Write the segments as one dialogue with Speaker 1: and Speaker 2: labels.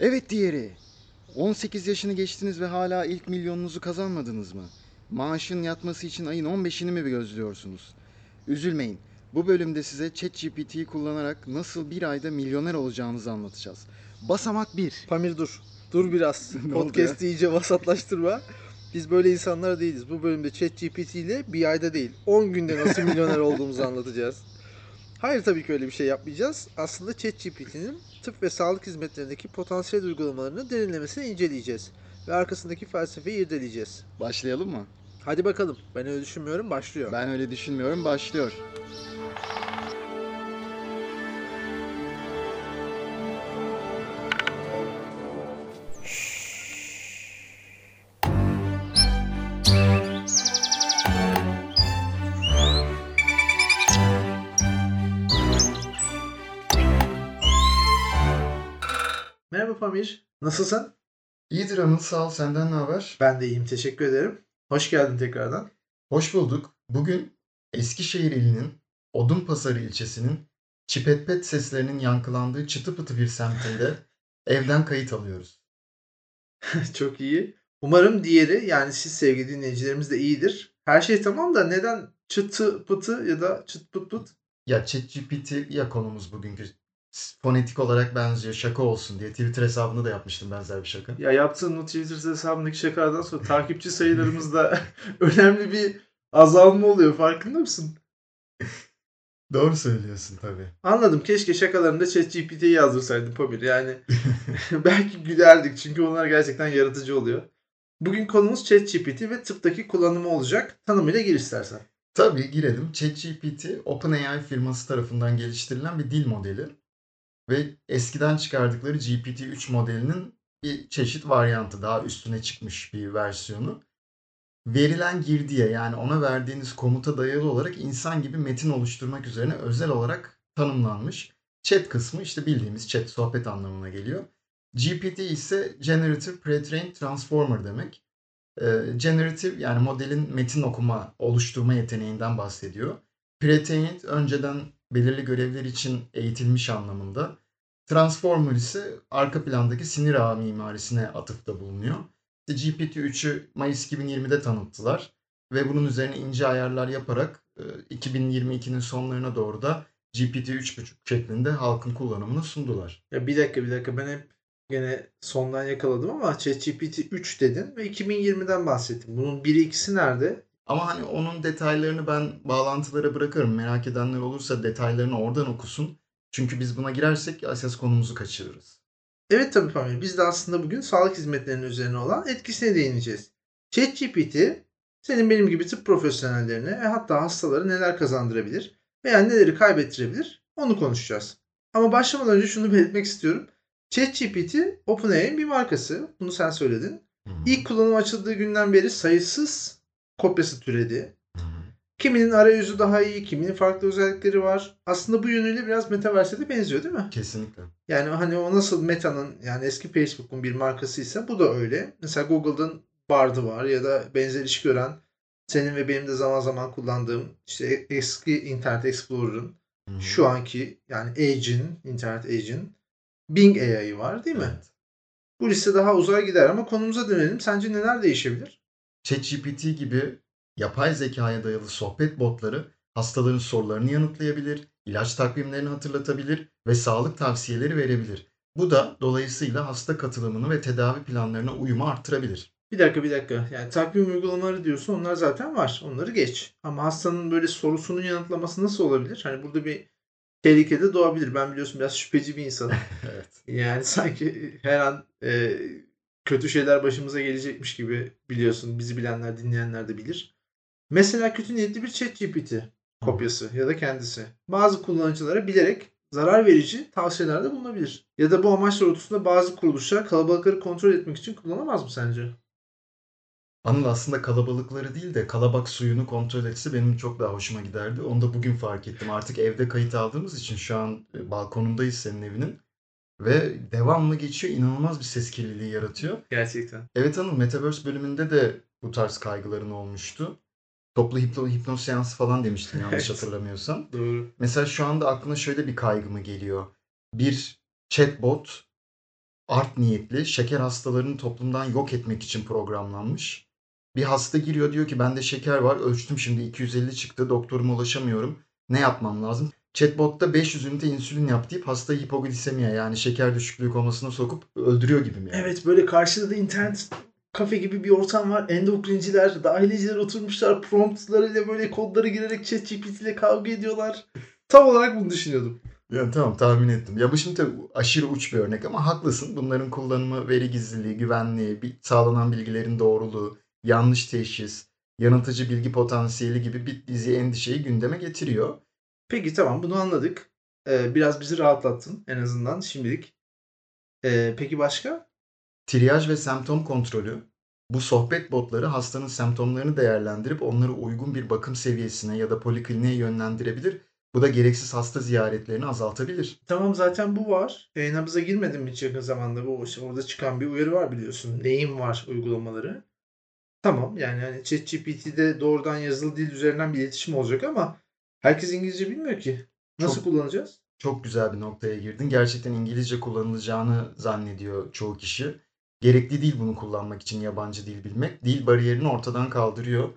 Speaker 1: Evet diğeri. 18 yaşını geçtiniz ve hala ilk milyonunuzu kazanmadınız mı? Maaşın yatması için ayın 15'ini mi gözlüyorsunuz? Üzülmeyin. Bu bölümde size ChatGPT'yi kullanarak nasıl bir ayda milyoner olacağınızı anlatacağız. Basamak 1.
Speaker 2: Pamir dur. Dur biraz. Podcast'i iyice vasatlaştırma. Biz böyle insanlar değiliz. Bu bölümde ChatGPT ile bir ayda değil 10 günde nasıl milyoner olduğumuzu anlatacağız. Hayır tabii ki öyle bir şey yapmayacağız. Aslında ChatGPT'nin tıp ve sağlık hizmetlerindeki potansiyel uygulamalarını derinlemesine inceleyeceğiz. Ve arkasındaki felsefeyi irdeleyeceğiz.
Speaker 1: Başlayalım mı?
Speaker 2: Hadi bakalım. Ben öyle düşünmüyorum. Başlıyor.
Speaker 1: Ben öyle düşünmüyorum. Başlıyor.
Speaker 2: Merhaba Pamir. Nasılsın?
Speaker 1: İyidir Anıl sağ ol. Senden ne haber?
Speaker 2: Ben de iyiyim. Teşekkür ederim. Hoş geldin tekrardan.
Speaker 1: Hoş bulduk. Bugün Eskişehir ilinin Odunpazarı ilçesinin çipetpet seslerinin yankılandığı çıtı pıtı bir semtinde evden kayıt alıyoruz.
Speaker 2: Çok iyi. Umarım diğeri yani siz sevgili dinleyicilerimiz de iyidir. Her şey tamam da neden çıtı pıtı ya da çıt pıt pıt?
Speaker 1: Ya ChatGPT ya konumuz bugünkü fonetik olarak benziyor şaka olsun diye Twitter hesabında da yapmıştım benzer bir şaka.
Speaker 2: Ya yaptığın o Twitter hesabındaki şakalardan sonra takipçi sayılarımızda önemli bir azalma oluyor. Farkında mısın?
Speaker 1: Doğru söylüyorsun tabii.
Speaker 2: Anladım. Keşke şakalarımda ChatGPT'yi yazdırsaydım Pamir. Yani belki gülerdik çünkü onlar gerçekten yaratıcı oluyor. Bugün konumuz ChatGPT ve tıptaki kullanımı olacak. Tanımıyla gir istersen.
Speaker 1: Tabii girelim. ChatGPT OpenAI firması tarafından geliştirilen bir dil modeli ve eskiden çıkardıkları GPT-3 modelinin bir çeşit varyantı daha üstüne çıkmış bir versiyonu. Verilen girdiye yani ona verdiğiniz komuta dayalı olarak insan gibi metin oluşturmak üzerine özel olarak tanımlanmış. Chat kısmı işte bildiğimiz chat sohbet anlamına geliyor. GPT ise Generative Pre-trained Transformer demek. Ee, generative yani modelin metin okuma, oluşturma yeteneğinden bahsediyor. Pre-trained önceden belirli görevler için eğitilmiş anlamında. Transformer ise arka plandaki sinir ağı mimarisine atıfta bulunuyor. İşte GPT-3'ü Mayıs 2020'de tanıttılar ve bunun üzerine ince ayarlar yaparak e, 2022'nin sonlarına doğru da GPT 3.5 şeklinde halkın kullanımına sundular.
Speaker 2: Ya bir dakika bir dakika ben hep gene sondan yakaladım ama ChatGPT 3 dedin ve 2020'den bahsettin. Bunun biri ikisi nerede?
Speaker 1: Ama hani onun detaylarını ben bağlantılara bırakırım. Merak edenler olursa detaylarını oradan okusun. Çünkü biz buna girersek esas konumuzu kaçırırız.
Speaker 2: Evet tabii Pamir. Biz de aslında bugün sağlık hizmetlerinin üzerine olan etkisine değineceğiz. ChatGPT senin benim gibi tıp profesyonellerine ve hatta hastalara neler kazandırabilir veya neleri kaybettirebilir onu konuşacağız. Ama başlamadan önce şunu belirtmek istiyorum. ChatGPT OpenAI'nin bir markası. Bunu sen söyledin. İlk kullanım açıldığı günden beri sayısız kopyası türedi. Kiminin arayüzü daha iyi, kiminin farklı özellikleri var. Aslında bu yönüyle biraz Metaverse'e de benziyor değil mi?
Speaker 1: Kesinlikle.
Speaker 2: Yani hani o nasıl Meta'nın yani eski Facebook'un bir markasıysa bu da öyle. Mesela Google'ın Bard'ı var ya da benzer iş gören senin ve benim de zaman zaman kullandığım işte eski Internet Explorer'ın şu anki yani Edge'in, Internet Edge'in Bing AI'ı var değil mi?
Speaker 1: Evet.
Speaker 2: Bu liste daha uzar gider ama konumuza dönelim. Sence neler değişebilir?
Speaker 1: ChatGPT gibi yapay zekaya dayalı sohbet botları hastaların sorularını yanıtlayabilir, ilaç takvimlerini hatırlatabilir ve sağlık tavsiyeleri verebilir. Bu da dolayısıyla hasta katılımını ve tedavi planlarına uyumu arttırabilir.
Speaker 2: Bir dakika bir dakika. Yani takvim uygulamaları diyorsun onlar zaten var. Onları geç. Ama hastanın böyle sorusunu yanıtlaması nasıl olabilir? Hani burada bir tehlike de doğabilir. Ben biliyorsun biraz şüpheci bir insanım.
Speaker 1: Evet.
Speaker 2: Yani sanki her an e, kötü şeyler başımıza gelecekmiş gibi biliyorsun. Bizi bilenler, dinleyenler de bilir. Mesela kötü niyetli bir ChatGPT kopyası ya da kendisi. Bazı kullanıcılara bilerek zarar verici tavsiyelerde bulunabilir. Ya da bu amaç doğrultusunda bazı kuruluşlar kalabalıkları kontrol etmek için kullanamaz mı sence?
Speaker 1: Anıl aslında kalabalıkları değil de kalabak suyunu kontrol etse benim çok daha hoşuma giderdi. Onu da bugün fark ettim. Artık evde kayıt aldığımız için şu an e, balkonundayız senin evinin. Ve devamlı geçiyor. inanılmaz bir ses kirliliği yaratıyor.
Speaker 2: Gerçekten.
Speaker 1: Evet Anıl Metaverse bölümünde de bu tarz kaygıların olmuştu. Toplu hipno, hipnoz seansı falan demiştin yanlış hatırlamıyorsam.
Speaker 2: Doğru.
Speaker 1: Mesela şu anda aklına şöyle bir kaygı mı geliyor? Bir chatbot art niyetli şeker hastalarını toplumdan yok etmek için programlanmış. Bir hasta giriyor diyor ki bende şeker var ölçtüm şimdi 250 çıktı doktoruma ulaşamıyorum ne yapmam lazım? Chatbot'ta 500 ünite insülin yap deyip hastayı hipoglisemiye yani şeker düşüklüğü komasına sokup öldürüyor gibi mi? Yani?
Speaker 2: Evet böyle karşıda da internet kafe gibi bir ortam var. Endokrinciler, dahiliciler oturmuşlar. Promptlarıyla böyle kodları girerek ChatGPT ile kavga ediyorlar. Tam olarak bunu düşünüyordum.
Speaker 1: Ya tamam tahmin ettim. Ya bu şimdi tabii aşırı uç bir örnek ama haklısın. Bunların kullanımı veri gizliliği, güvenliği, bir, sağlanan bilgilerin doğruluğu, yanlış teşhis, yanıltıcı bilgi potansiyeli gibi bir dizi endişeyi gündeme getiriyor.
Speaker 2: Peki tamam bunu anladık. Ee, biraz bizi rahatlattın en azından şimdilik. Ee, peki başka?
Speaker 1: Triyaj ve semptom kontrolü. Bu sohbet botları hastanın semptomlarını değerlendirip onları uygun bir bakım seviyesine ya da polikliniğe yönlendirebilir. Bu da gereksiz hasta ziyaretlerini azaltabilir.
Speaker 2: Tamam zaten bu var. E, nabıza girmedim hiç yakın zamanda. Bu işte orada çıkan bir uyarı var biliyorsun. Neyim var uygulamaları. Tamam yani hani ChatGPT'de doğrudan yazılı dil üzerinden bir iletişim olacak ama herkes İngilizce bilmiyor ki. Nasıl
Speaker 1: Çok-
Speaker 2: kullanacağız?
Speaker 1: Çok güzel bir noktaya girdin. Gerçekten İngilizce kullanılacağını zannediyor çoğu kişi. Gerekli değil bunu kullanmak için yabancı dil bilmek. Dil bariyerini ortadan kaldırıyor.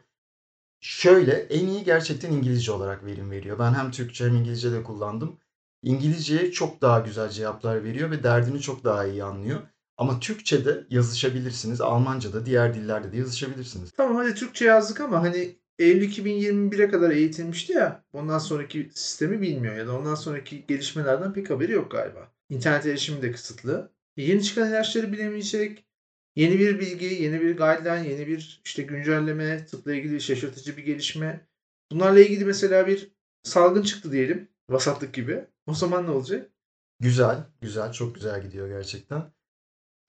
Speaker 1: Şöyle en iyi gerçekten İngilizce olarak verim veriyor. Ben hem Türkçe hem İngilizce de kullandım. İngilizceye çok daha güzel cevaplar veriyor ve derdini çok daha iyi anlıyor. Ama Türkçe'de yazışabilirsiniz. Almanca'da, diğer dillerde de yazışabilirsiniz.
Speaker 2: Tamam hadi Türkçe yazdık ama hani Eylül 2021'e kadar eğitilmişti ya. Ondan sonraki sistemi bilmiyor ya da ondan sonraki gelişmelerden pek haberi yok galiba. İnternet erişimi de kısıtlı. Yeni çıkan ilaçları bilemeyecek. Yeni bir bilgi, yeni bir guideline, yeni bir işte güncelleme, tıpla ilgili şaşırtıcı bir gelişme. Bunlarla ilgili mesela bir salgın çıktı diyelim. Vasatlık gibi. O zaman ne olacak?
Speaker 1: Güzel, güzel, çok güzel gidiyor gerçekten.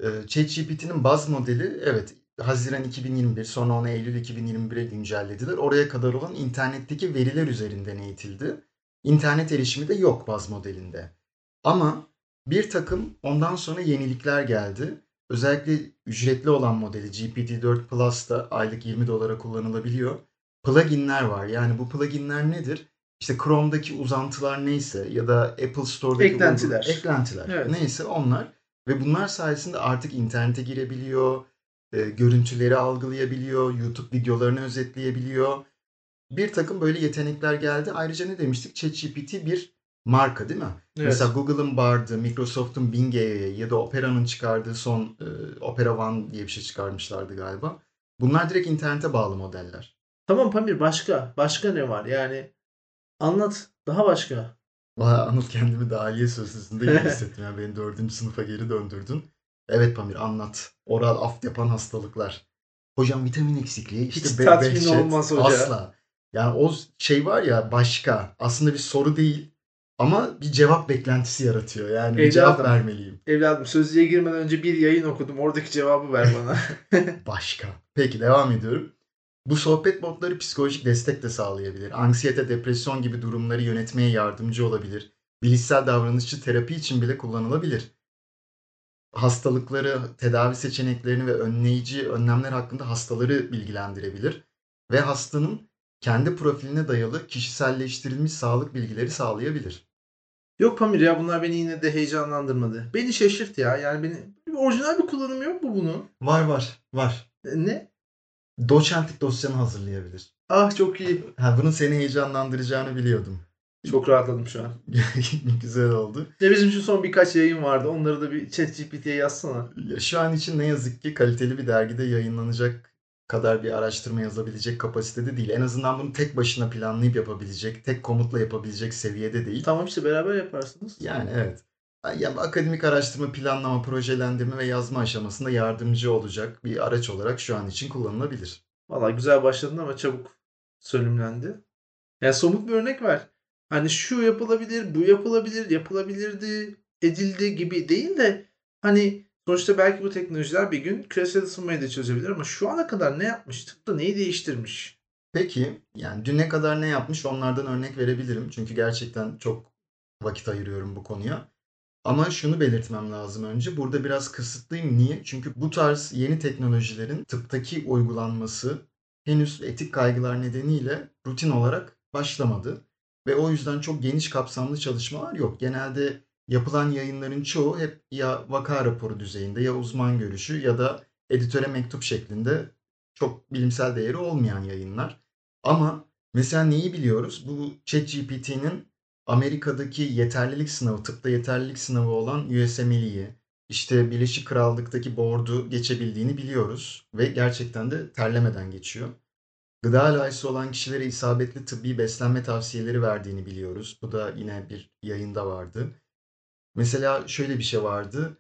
Speaker 1: Ee, ChatGPT'nin baz modeli evet Haziran 2021 sonra onu Eylül 2021'e güncellediler. Oraya kadar olan internetteki veriler üzerinden eğitildi. İnternet erişimi de yok baz modelinde. Ama bir takım ondan sonra yenilikler geldi. Özellikle ücretli olan modeli GPT-4 Plus'ta aylık 20 dolara kullanılabiliyor. Pluginler var. Yani bu pluginler nedir? İşte Chrome'daki uzantılar neyse ya da Apple Store'daki
Speaker 2: Eklentiler.
Speaker 1: uygul- eklentiler
Speaker 2: Evet.
Speaker 1: neyse onlar ve bunlar sayesinde artık internete girebiliyor, e, görüntüleri algılayabiliyor, YouTube videolarını özetleyebiliyor. Bir takım böyle yetenekler geldi. Ayrıca ne demiştik? ChatGPT bir marka değil mi?
Speaker 2: Evet.
Speaker 1: Mesela Google'ın Bard'ı, Microsoft'un Bing'e ya da Opera'nın çıkardığı son e, Opera One diye bir şey çıkarmışlardı galiba. Bunlar direkt internete bağlı modeller.
Speaker 2: Tamam Pamir başka. Başka ne var? Yani anlat. Daha başka.
Speaker 1: Valla Anıl kendimi dahiliye sözlüsünde iyi hissettim. Yani beni dördüncü sınıfa geri döndürdün. Evet Pamir anlat. Oral aft yapan hastalıklar. Hocam vitamin eksikliği işte
Speaker 2: Hiç
Speaker 1: be-
Speaker 2: tatmin olmaz hoca.
Speaker 1: Asla. Yani o şey var ya başka. Aslında bir soru değil. Ama bir cevap beklentisi yaratıyor. Yani bir cevap vermeliyim.
Speaker 2: Evladım sözlüğe girmeden önce bir yayın okudum. Oradaki cevabı ver bana.
Speaker 1: Başka. Peki devam ediyorum. Bu sohbet botları psikolojik destek de sağlayabilir. Anksiyete, depresyon gibi durumları yönetmeye yardımcı olabilir. Bilişsel davranışçı terapi için bile kullanılabilir. Hastalıkları, tedavi seçeneklerini ve önleyici önlemler hakkında hastaları bilgilendirebilir. Ve hastanın kendi profiline dayalı kişiselleştirilmiş sağlık bilgileri sağlayabilir.
Speaker 2: Yok Pamir ya bunlar beni yine de heyecanlandırmadı. Beni şaşırt ya. Yani beni orijinal bir kullanımı yok mu bunun?
Speaker 1: Var var var.
Speaker 2: E, Ne?
Speaker 1: Doçentlik dosyanı hazırlayabilir.
Speaker 2: Ah çok iyi.
Speaker 1: Ha, bunun seni heyecanlandıracağını biliyordum.
Speaker 2: Çok rahatladım şu an.
Speaker 1: Güzel oldu.
Speaker 2: Ya bizim şu son birkaç yayın vardı. Onları da bir ChatGPT'ye yazsana.
Speaker 1: Ya şu an için ne yazık ki kaliteli bir dergide yayınlanacak kadar bir araştırma yazabilecek kapasitede değil. En azından bunu tek başına planlayıp yapabilecek, tek komutla yapabilecek seviyede değil.
Speaker 2: Tamam işte beraber yaparsınız.
Speaker 1: Yani evet. Ya akademik araştırma, planlama, projelendirme ve yazma aşamasında yardımcı olacak bir araç olarak şu an için kullanılabilir.
Speaker 2: Valla güzel başladın ama çabuk sönümlendi. Yani somut bir örnek ver. Hani şu yapılabilir, bu yapılabilir, yapılabilirdi, edildi gibi değil de hani sonuçta belki bu teknolojiler bir gün küresel ısınmayı da çözebilir ama şu ana kadar ne yapmış? Tıpta neyi değiştirmiş?
Speaker 1: Peki yani düne kadar ne yapmış onlardan örnek verebilirim. Çünkü gerçekten çok vakit ayırıyorum bu konuya. Ama şunu belirtmem lazım önce. Burada biraz kısıtlıyım. Niye? Çünkü bu tarz yeni teknolojilerin tıptaki uygulanması henüz etik kaygılar nedeniyle rutin olarak başlamadı. Ve o yüzden çok geniş kapsamlı çalışmalar yok. Genelde yapılan yayınların çoğu hep ya vaka raporu düzeyinde ya uzman görüşü ya da editöre mektup şeklinde çok bilimsel değeri olmayan yayınlar. Ama mesela neyi biliyoruz? Bu ChatGPT'nin Amerika'daki yeterlilik sınavı, tıpta yeterlilik sınavı olan USMLE'yi, işte Birleşik Krallık'taki board'u geçebildiğini biliyoruz ve gerçekten de terlemeden geçiyor. Gıda alerjisi olan kişilere isabetli tıbbi beslenme tavsiyeleri verdiğini biliyoruz. Bu da yine bir yayında vardı. Mesela şöyle bir şey vardı.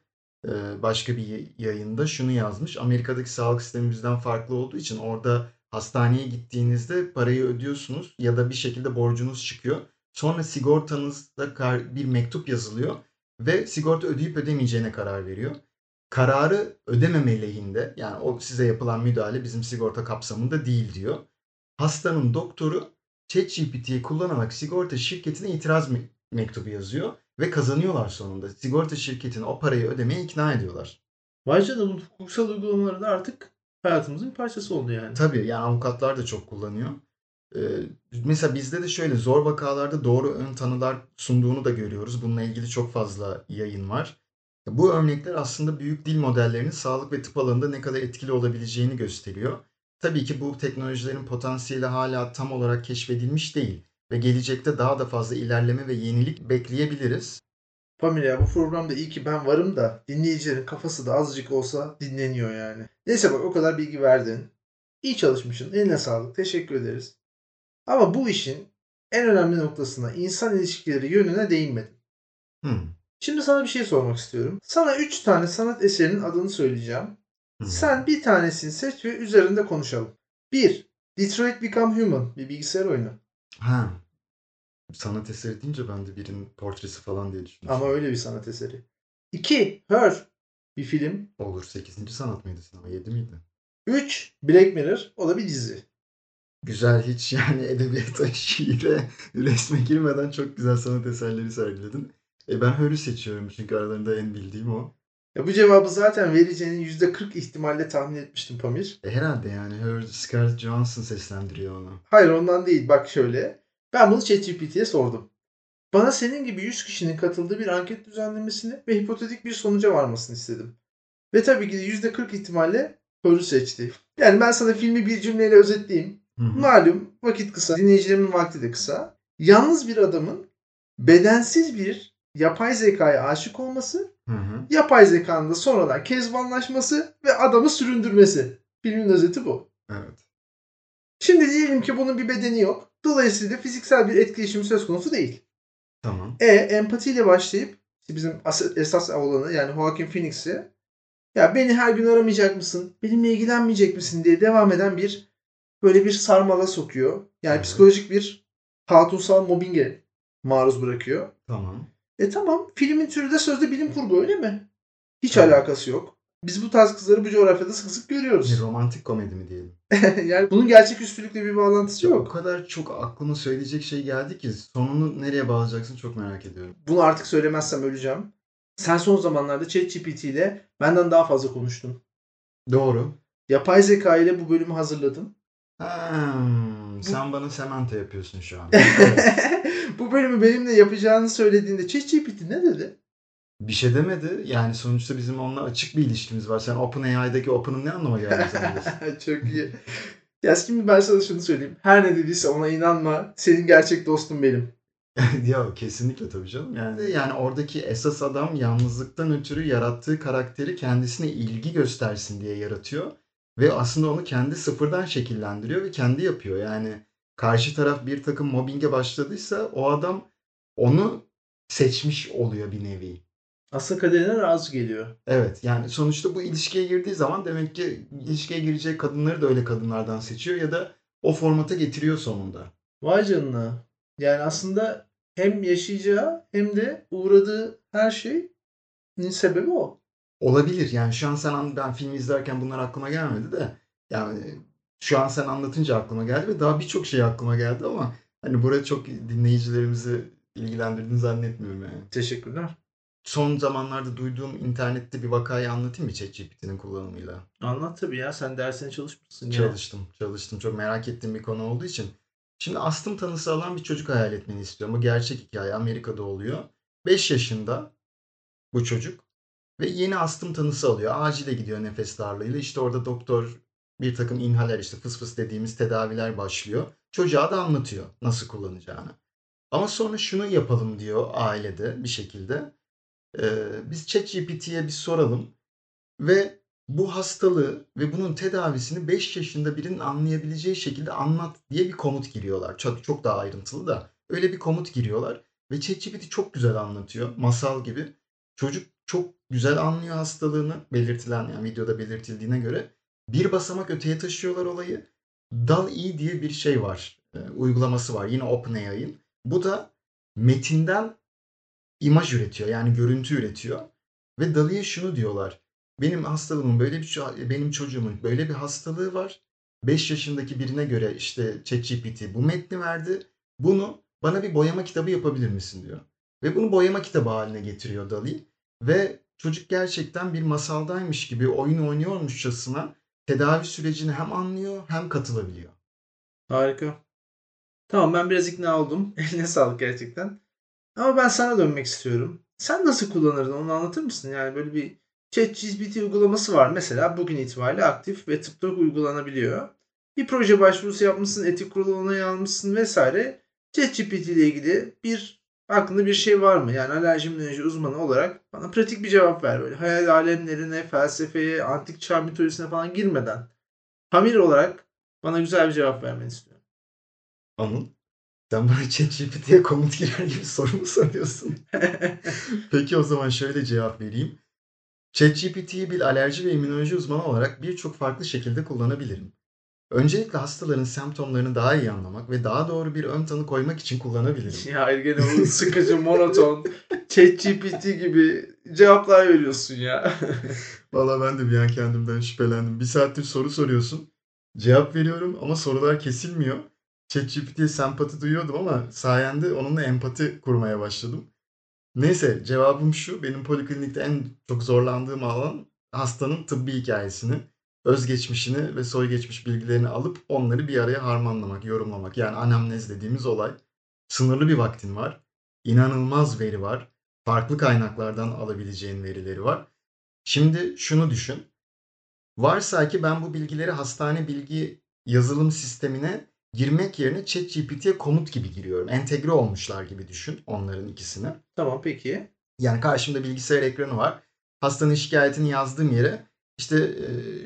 Speaker 1: Başka bir yayında şunu yazmış. Amerika'daki sağlık sistemi bizden farklı olduğu için orada hastaneye gittiğinizde parayı ödüyorsunuz ya da bir şekilde borcunuz çıkıyor. Sonra sigortanızda bir mektup yazılıyor ve sigorta ödeyip ödemeyeceğine karar veriyor. Kararı ödememe lehinde yani o size yapılan müdahale bizim sigorta kapsamında değil diyor. Hastanın doktoru ChatGPT'yi kullanarak sigorta şirketine itiraz mektubu yazıyor ve kazanıyorlar sonunda. Sigorta şirketini o parayı ödemeye ikna ediyorlar.
Speaker 2: Canına bu hukuksal uygulamaları da artık hayatımızın bir parçası oldu yani.
Speaker 1: Tabii yani avukatlar da çok kullanıyor. Ee, mesela bizde de şöyle zor vakalarda doğru ön tanılar sunduğunu da görüyoruz. Bununla ilgili çok fazla yayın var. Bu örnekler aslında büyük dil modellerinin sağlık ve tıp alanında ne kadar etkili olabileceğini gösteriyor. Tabii ki bu teknolojilerin potansiyeli hala tam olarak keşfedilmiş değil ve gelecekte daha da fazla ilerleme ve yenilik bekleyebiliriz.
Speaker 2: Pamela bu programda iyi ki ben varım da dinleyicilerin kafası da azıcık olsa dinleniyor yani. Neyse bak o kadar bilgi verdin. İyi çalışmışsın. Eline sağlık. Teşekkür ederiz. Ama bu işin en önemli noktasına insan ilişkileri yönüne değinmedim.
Speaker 1: Hmm.
Speaker 2: Şimdi sana bir şey sormak istiyorum. Sana 3 tane sanat eserinin adını söyleyeceğim.
Speaker 1: Hmm.
Speaker 2: Sen bir tanesini seç ve üzerinde konuşalım. 1. Detroit Become Human bir bilgisayar oyunu.
Speaker 1: Ha. Sanat eseri deyince ben de birinin portresi falan diye düşünmüştüm.
Speaker 2: Ama öyle bir sanat eseri. 2. Her bir film.
Speaker 1: Olur 8. sanat mıydı sınava 7 miydi?
Speaker 2: 3. Black Mirror o da bir dizi.
Speaker 1: Güzel hiç yani edebiyata, şiire, resme girmeden çok güzel sanat eserleri sergiledin. E ben Hör'ü seçiyorum çünkü aralarında en bildiğim o.
Speaker 2: Ya bu cevabı zaten vereceğinin %40 ihtimalle tahmin etmiştim Pamir.
Speaker 1: E herhalde yani Scarlett Johansson seslendiriyor onu.
Speaker 2: Hayır ondan değil bak şöyle. Ben bunu ChatGPT'ye sordum. Bana senin gibi 100 kişinin katıldığı bir anket düzenlemesini ve hipotetik bir sonuca varmasını istedim. Ve tabii ki de %40 ihtimalle Hör'ü seçti. Yani ben sana filmi bir cümleyle özetleyeyim.
Speaker 1: Hı hı.
Speaker 2: Malum vakit kısa, dinleyicilerimin vakti de kısa. Yalnız bir adamın bedensiz bir yapay zekaya aşık olması,
Speaker 1: Hı hı.
Speaker 2: yapay zekanın da sonradan kezbanlaşması ve adamı süründürmesi. Filmin özeti bu.
Speaker 1: Evet.
Speaker 2: Şimdi diyelim ki bunun bir bedeni yok. Dolayısıyla fiziksel bir etkileşim söz konusu değil.
Speaker 1: Tamam.
Speaker 2: E empatiyle başlayıp işte bizim as- esas olanı yani Joaquin Phoenix'i ya beni her gün aramayacak mısın? Benimle ilgilenmeyecek misin diye devam eden bir böyle bir sarmala sokuyor. Yani
Speaker 1: Evet.
Speaker 2: psikolojik bir hatunsal mobbinge maruz bırakıyor.
Speaker 1: Tamam.
Speaker 2: E tamam filmin türü de sözde bilim kurgu öyle mi? Hiç
Speaker 1: Tamam.
Speaker 2: alakası yok. Biz bu tarz kızları bu coğrafyada sık sık
Speaker 1: Bir
Speaker 2: görüyoruz.
Speaker 1: romantik komedi mi diyelim?
Speaker 2: yani bunun gerçek üstülükle bir bağlantısı
Speaker 1: O
Speaker 2: yok.
Speaker 1: kadar çok aklıma söyleyecek şey geldi ki sonunu nereye bağlayacaksın çok merak ediyorum.
Speaker 2: Bunu artık söylemezsem öleceğim. Sen son zamanlarda ChatGPT ile benden daha fazla konuştun.
Speaker 1: Doğru.
Speaker 2: Yapay zeka ile bu bölümü hazırladın.
Speaker 1: Hmm, sen bana semante yapıyorsun şu an. Evet.
Speaker 2: bu bölümü benimle yapacağını söylediğinde ChatGPT ne dedi?
Speaker 1: Bir şey demedi. Yani sonuçta bizim onunla açık bir ilişkimiz var. Sen OpenAI'daki Open'ın ne anlama geldiğini sanıyorsun?
Speaker 2: Çok iyi. Ya şimdi ben sana şunu söyleyeyim. Her ne dediyse ona inanma. Senin gerçek dostun benim.
Speaker 1: ya kesinlikle tabii canım. Yani yani oradaki esas adam yalnızlıktan ötürü yarattığı karakteri kendisine ilgi göstersin diye yaratıyor ve aslında onu kendi sıfırdan şekillendiriyor ve kendi yapıyor. Yani karşı taraf bir takım mobbinge başladıysa o adam onu seçmiş oluyor bir nevi.
Speaker 2: Aslında kaderine razı geliyor.
Speaker 1: Evet yani sonuçta bu ilişkiye girdiği zaman demek ki ilişkiye girecek kadınları da öyle kadınlardan seçiyor ya da o formata getiriyor sonunda.
Speaker 2: Vay canına. Yani aslında hem yaşayacağı hem de uğradığı her şeyin sebebi o.
Speaker 1: Olabilir yani şu an sen ben filmi izlerken bunlar aklıma gelmedi de yani şu an sen anlatınca aklıma geldi ve daha birçok şey aklıma geldi ama hani buraya çok dinleyicilerimizi ilgilendirdiğini zannetmiyorum yani.
Speaker 2: Teşekkürler.
Speaker 1: Son zamanlarda duyduğum internette bir vakayı anlatayım mı ChatGPT'nin kullanımıyla?
Speaker 2: Anlat tabii ya. Sen dersine çalışmışsın. ya.
Speaker 1: Çalıştım, çalıştım. Çok merak ettiğim bir konu olduğu için. Şimdi astım tanısı alan bir çocuk hayal etmeni istiyorum. Bu gerçek hikaye. Amerika'da oluyor. 5 yaşında bu çocuk ve yeni astım tanısı alıyor. Acile gidiyor nefes darlığıyla. İşte orada doktor bir takım inhaler işte fıs fıs dediğimiz tedaviler başlıyor. Çocuğa da anlatıyor nasıl kullanacağını. Ama sonra şunu yapalım diyor ailede bir şekilde. Ee, biz ChatGPT'ye bir soralım ve bu hastalığı ve bunun tedavisini 5 yaşında birinin anlayabileceği şekilde anlat diye bir komut giriyorlar. Çok, çok daha ayrıntılı da öyle bir komut giriyorlar ve ChatGPT çok güzel anlatıyor masal gibi. Çocuk çok güzel anlıyor hastalığını belirtilen yani videoda belirtildiğine göre. Bir basamak öteye taşıyorlar olayı. DAL-E diye bir şey var. e, uygulaması var yine OpenAI'ın. Bu da metinden imaj üretiyor yani görüntü üretiyor. Ve DALL-E'ye şunu diyorlar. Benim hastalığımın böyle bir benim çocuğumun böyle bir hastalığı var. 5 yaşındaki birine göre işte ChatGPT bu metni verdi. Bunu bana bir boyama kitabı yapabilir misin diyor. Ve bunu boyama kitabı haline getiriyor DALL-E. Ve çocuk gerçekten bir masaldaymış gibi oyun oynuyormuşçasına tedavi sürecini hem anlıyor hem katılabiliyor.
Speaker 2: Harika. Tamam ben biraz ikna oldum. Eline sağlık gerçekten. Ama ben sana dönmek istiyorum. Sen nasıl kullanırdın onu anlatır mısın? Yani böyle bir ChatGPT uygulaması var mesela bugün itibariyle aktif ve tıpta uygulanabiliyor. Bir proje başvurusu yapmışsın, etik kurulu onayı almışsın vesaire. ChatGPT ile ilgili bir aklında bir şey var mı? Yani alerji immünoloji uzmanı olarak bana pratik bir cevap ver böyle. Hayal alemlerine, felsefeye, antik çağ mitolojisine falan girmeden. Pamir olarak bana güzel bir cevap vermeni istiyorum.
Speaker 1: Anıl sen bana ChatGPT'ye komut girer gibi soru mu soruyorsun? Peki o zaman şöyle cevap vereyim. ChatGPT'yi bir alerji ve immünoloji uzmanı olarak birçok farklı şekilde kullanabilirim. Öncelikle hastaların semptomlarını daha iyi anlamak ve daha doğru bir ön tanı koymak için kullanabilirim.
Speaker 2: Ya gene o sıkıcı, monoton, ChatGPT gibi cevaplar veriyorsun ya.
Speaker 1: Valla ben de bir an kendimden şüphelendim. Bir saattir soru soruyorsun. Cevap veriyorum ama sorular kesilmiyor. ChatGPT'ye sempati duyuyordum ama sayende onunla empati kurmaya başladım. Neyse cevabım şu. Benim poliklinikte en çok zorlandığım alan hastanın tıbbi hikayesini, özgeçmişini ve soy geçmiş bilgilerini alıp onları bir araya harmanlamak, yorumlamak. Yani anamnez dediğimiz olay. Sınırlı bir vaktin var. İnanılmaz veri var. Farklı kaynaklardan alabileceğin verileri var. Şimdi şunu düşün. Varsa ki ben bu bilgileri hastane bilgi yazılım sistemine girmek yerine ChatGPT'ye komut gibi giriyorum. Entegre olmuşlar gibi düşün onların ikisini.
Speaker 2: Tamam peki.
Speaker 1: Yani karşımda bilgisayar ekranı var. Hastanın şikayetini yazdığım yere işte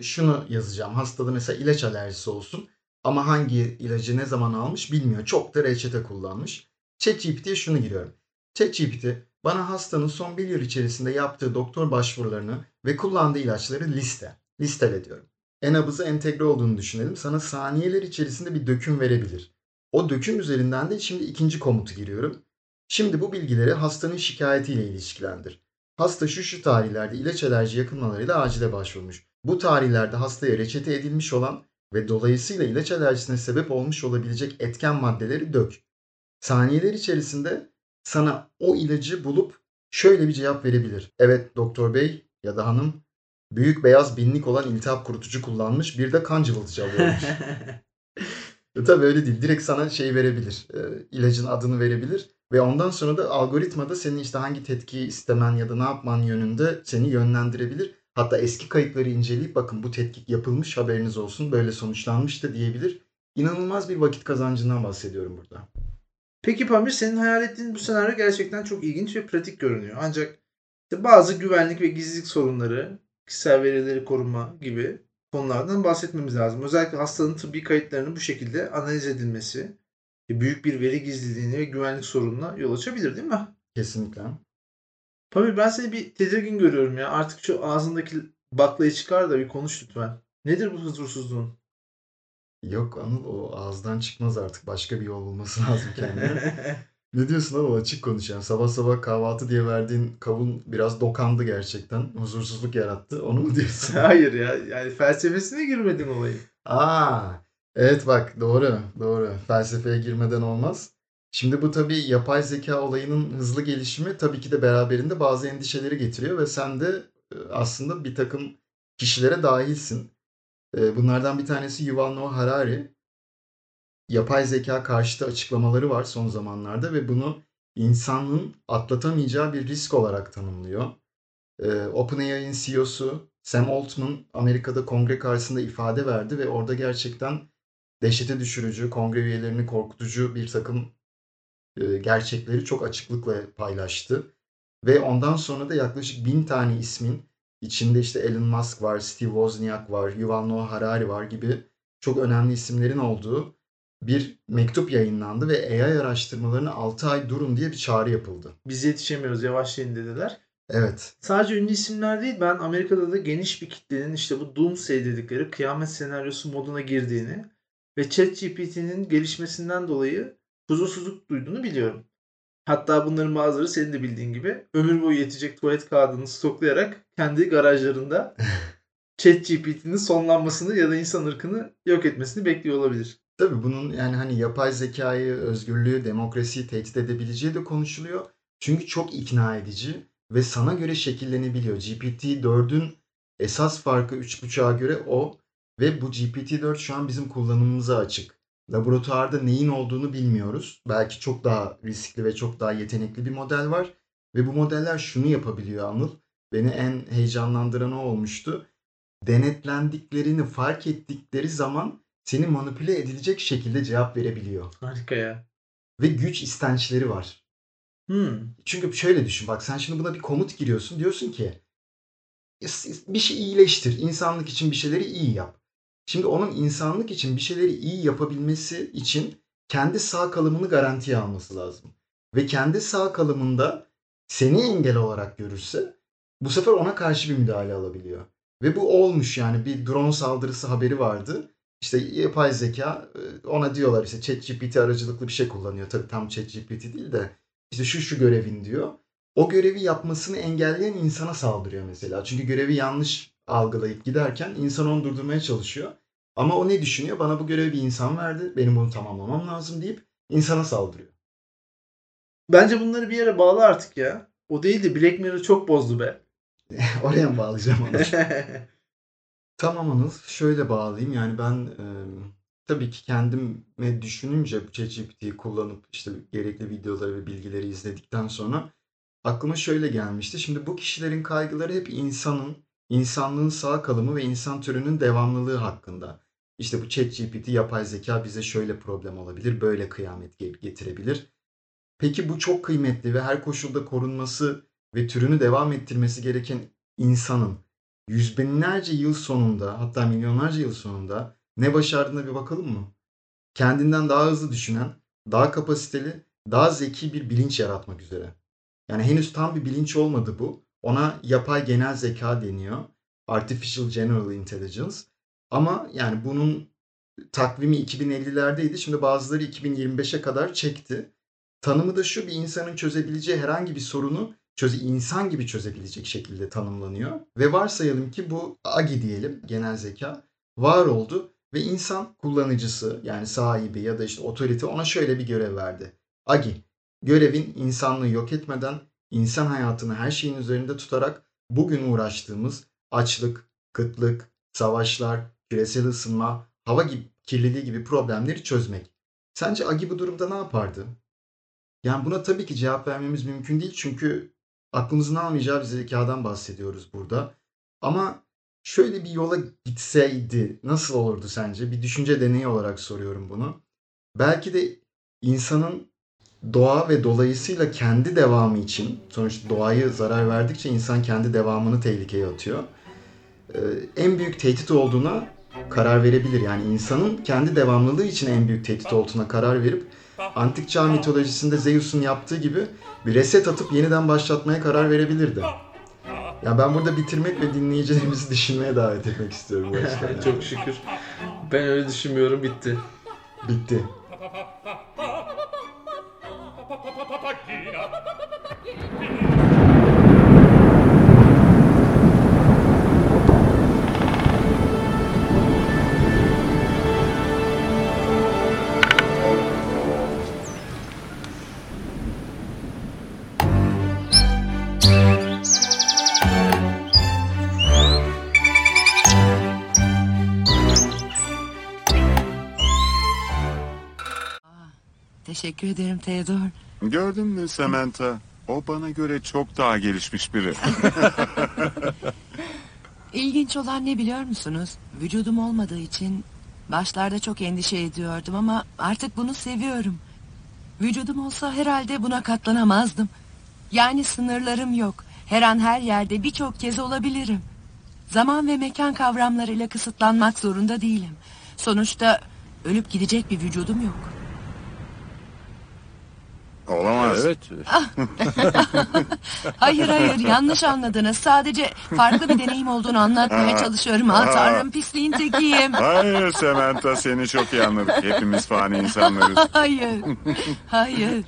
Speaker 1: şunu yazacağım. Hastada mesela ilaç alerjisi olsun ama hangi ilacı ne zaman almış bilmiyor. Çok da reçete kullanmış. ChatGPT'ye şunu giriyorum. ChatGPT bana hastanın son bir yıl içerisinde yaptığı doktor başvurularını ve kullandığı ilaçları liste. Listele diyorum. E-nabıza entegre olduğunu düşünelim. Sana saniyeler içerisinde bir döküm verebilir. O döküm üzerinden de şimdi ikinci komutu giriyorum. Şimdi bu bilgileri hastanın şikayetiyle ilişkilendir. Hasta şu şu tarihlerde ilaç alerji yakınmalarıyla acile başvurmuş. Bu tarihlerde hastaya reçete edilmiş olan ve dolayısıyla ilaç alerjisine sebep olmuş olabilecek etken maddeleri dök. Saniyeler içerisinde sana o ilacı bulup şöyle bir cevap verebilir. Evet doktor bey ya da hanım büyük beyaz binlik olan iltihap kurutucu kullanmış bir de kan cıvıltıcı alıyormuş. E tabii öyle değil. Direkt sana şey verebilir. E, ilacın adını verebilir. Ve ondan sonra da algoritmada senin işte hangi tetkiyi istemen ya da ne yapman yönünde seni yönlendirebilir. Hatta eski kayıtları inceleyip bakın bu tetkik yapılmış haberiniz olsun böyle sonuçlanmış da diyebilir. İnanılmaz bir vakit kazancından bahsediyorum burada.
Speaker 2: Peki Pamir senin hayal ettiğin bu senaryo gerçekten çok ilginç ve pratik görünüyor. Ancak işte bazı güvenlik ve gizlilik sorunları, kişisel verileri koruma gibi konulardan bahsetmemiz lazım. Özellikle hastanın tıbbi kayıtlarının bu şekilde analiz edilmesi büyük bir veri gizliliğine ve güvenlik sorununa yol açabilir değil mi?
Speaker 1: Kesinlikle.
Speaker 2: Pamir ben seni bir tedirgin görüyorum ya. Artık şu ağzındaki baklayı çıkar da bir konuş lütfen. Nedir bu huzursuzluğun?
Speaker 1: Yok Anıl o ağızdan çıkmaz artık. Başka bir yol bulması lazım kendine. ne diyorsun Anıl açık konuş yani. Sabah sabah kahvaltı diye verdiğin kavun biraz dokandı gerçekten. Huzursuzluk yarattı. Onu mu diyorsun?
Speaker 2: Hayır ya. Yani felsefesine girmedin olayın.
Speaker 1: Aa, evet bak doğru doğru. Felsefeye girmeden olmaz. Şimdi bu tabii yapay zeka olayının hızlı gelişimi tabii ki de beraberinde bazı endişeleri getiriyor ve sen de e, aslında bir takım kişilere dahilsin. E, Bunlardan bir tanesi Yuval Noah Harari. Yapay zeka karşıtı açıklamaları var son zamanlarda ve bunu insanlığın atlatamayacağı bir risk olarak tanımlıyor. Ee, OpenAI'nin CEO'su Sam Altman Amerika'da kongre karşısında ifade verdi ve orada gerçekten dehşete düşürücü, kongre üyelerini korkutucu bir takım e, gerçekleri çok açıklıkla paylaştı. Ve ondan sonra da yaklaşık bin tane ismin içinde işte Elon Musk var, Steve Wozniak var, Yuval Noah Harari var gibi çok önemli isimlerin olduğu bir mektup yayınlandı ve AI araştırmalarını 6 ay durun diye bir çağrı yapıldı.
Speaker 2: Biz yetişemiyoruz yavaşlayın dediler.
Speaker 1: Evet.
Speaker 2: Sadece ünlü isimler değil ben Amerika'da da geniş bir kitlenin işte bu Doomsday dedikleri kıyamet senaryosu moduna girdiğini ve ChatGPT'nin gelişmesinden dolayı huzursuzluk duyduğunu biliyorum. Hatta bunların bazıları senin de bildiğin gibi ömür boyu yetecek tuvalet kağıdını stoklayarak kendi garajlarında ChatGPT'nin sonlanmasını ya da insan ırkını yok etmesini bekliyor olabilir.
Speaker 1: Tabii bunun yani hani yapay zekayı, özgürlüğü, demokrasiyi tehdit edebileceği de konuşuluyor. Çünkü çok ikna edici ve sana göre şekillenebiliyor. GPT-4'ün esas farkı 3.5'a göre o ve bu GPT-4 şu an bizim kullanımımıza açık. Laboratuvarda neyin olduğunu bilmiyoruz. Belki çok daha riskli ve çok daha yetenekli bir model var. Ve bu modeller şunu yapabiliyor Anıl. Beni en heyecanlandıran o olmuştu. Denetlendiklerini fark ettikleri zaman seni manipüle edilecek şekilde cevap verebiliyor.
Speaker 2: Harika ya.
Speaker 1: Ve güç istençleri var.
Speaker 2: Hmm.
Speaker 1: Çünkü şöyle düşün bak sen şimdi buna bir komut giriyorsun diyorsun ki bir şey iyileştir. insanlık için bir şeyleri iyi yap. Şimdi onun insanlık için bir şeyleri iyi yapabilmesi için kendi sağ kalımını garantiye alması lazım. Ve kendi sağ kalımında seni engel olarak görürse bu sefer ona karşı bir müdahale alabiliyor. Ve bu olmuş yani bir drone saldırısı haberi vardı. İşte yapay zeka ona diyorlar işte ChatGPT aracılıklı bir şey kullanıyor. Tabii tam ChatGPT değil de işte şu şu görevin diyor. O görevi yapmasını engelleyen insana saldırıyor mesela. Çünkü görevi yanlış algılayıp giderken insan onu durdurmaya çalışıyor. Ama o ne düşünüyor? Bana bu görevi bir insan verdi. Benim bunu tamamlamam lazım deyip insana saldırıyor.
Speaker 2: Bence bunları bir yere bağlı artık ya. O değil de Black Mirror çok bozdu be.
Speaker 1: Oraya mı bağlayacağım onu? tamam Anıl. Şöyle bağlayayım. Yani ben e, tabii ki kendime düşününce bu ChatGPT'yi kullanıp işte gerekli videoları ve bilgileri izledikten sonra aklıma şöyle gelmişti. Şimdi bu kişilerin kaygıları hep insanın, insanlığın sağ kalımı ve insan türünün devamlılığı hakkında. İşte bu ChatGPT yapay zeka bize şöyle problem olabilir, böyle kıyamet getirebilir. Peki bu çok kıymetli ve her koşulda korunması ve türünü devam ettirmesi gereken insanın yüz binlerce yıl sonunda hatta milyonlarca yıl sonunda ne başardığına bir bakalım mı? Kendinden daha hızlı düşünen, daha kapasiteli, daha zeki bir bilinç yaratmak üzere. Yani henüz tam bir bilinç olmadı bu. Ona yapay genel zeka deniyor. Artificial General Intelligence. Ama yani bunun takvimi 2050'lerdeydi. Şimdi bazıları 2025'e kadar çekti. Tanımı da şu bir insanın çözebileceği herhangi bir sorunu çöze, insan gibi çözebilecek şekilde tanımlanıyor. Ve varsayalım ki bu AGI diyelim genel zeka var oldu ve insan kullanıcısı yani sahibi ya da işte otorite ona şöyle bir görev verdi. AGI görevin insanlığı yok etmeden insan hayatını her şeyin üzerinde tutarak bugün uğraştığımız açlık, kıtlık, savaşlar, küresel ısınma, hava gibi, kirliliği gibi problemleri çözmek. Sence Agi bu durumda ne yapardı? Yani buna tabii ki cevap vermemiz mümkün değil çünkü aklımızın almayacağı bir zekadan bahsediyoruz burada. Ama şöyle bir yola gitseydi nasıl olurdu sence? Bir düşünce deneyi olarak soruyorum bunu. Belki de insanın doğa ve dolayısıyla kendi devamı için sonuçta doğayı zarar verdikçe insan kendi devamını tehlikeye atıyor. Ee, en büyük tehdit olduğuna karar verebilir. Yani insanın kendi devamlılığı için en büyük tehdit olduğuna karar verip antik çağ mitolojisinde Zeus'un yaptığı gibi bir reset atıp yeniden başlatmaya karar verebilirdi. Ya ben burada bitirmek ve dinleyicilerimizi düşünmeye davet etmek istiyorum.
Speaker 2: Çok şükür. Ben öyle düşünmüyorum. Bitti.
Speaker 1: Bitti.
Speaker 3: Teşekkür ederim Theodor.
Speaker 4: Gördün mü Samantha?
Speaker 3: O bana göre çok daha gelişmiş biri.
Speaker 4: İlginç olan ne biliyor musunuz? Vücudum olmadığı için başlarda çok endişe ediyordum ama artık bunu seviyorum. Vücudum olsa herhalde buna katlanamazdım. Yani sınırlarım yok. Her an her yerde birçok kez olabilirim. Zaman ve mekan kavramlarıyla kısıtlanmak zorunda değilim. Sonuçta ölüp gidecek bir vücudum yok.
Speaker 3: Olamaz.
Speaker 5: Evet.
Speaker 4: Hayır hayır yanlış anladınız. Sadece farklı bir deneyim olduğunu anlatmaya çalışıyorum. Ah tanrım pisliğin tekiyim.
Speaker 3: Hayır Samantha seni çok iyi anladık. Hepimiz fani insanlarız.
Speaker 4: Hayır. Hayır.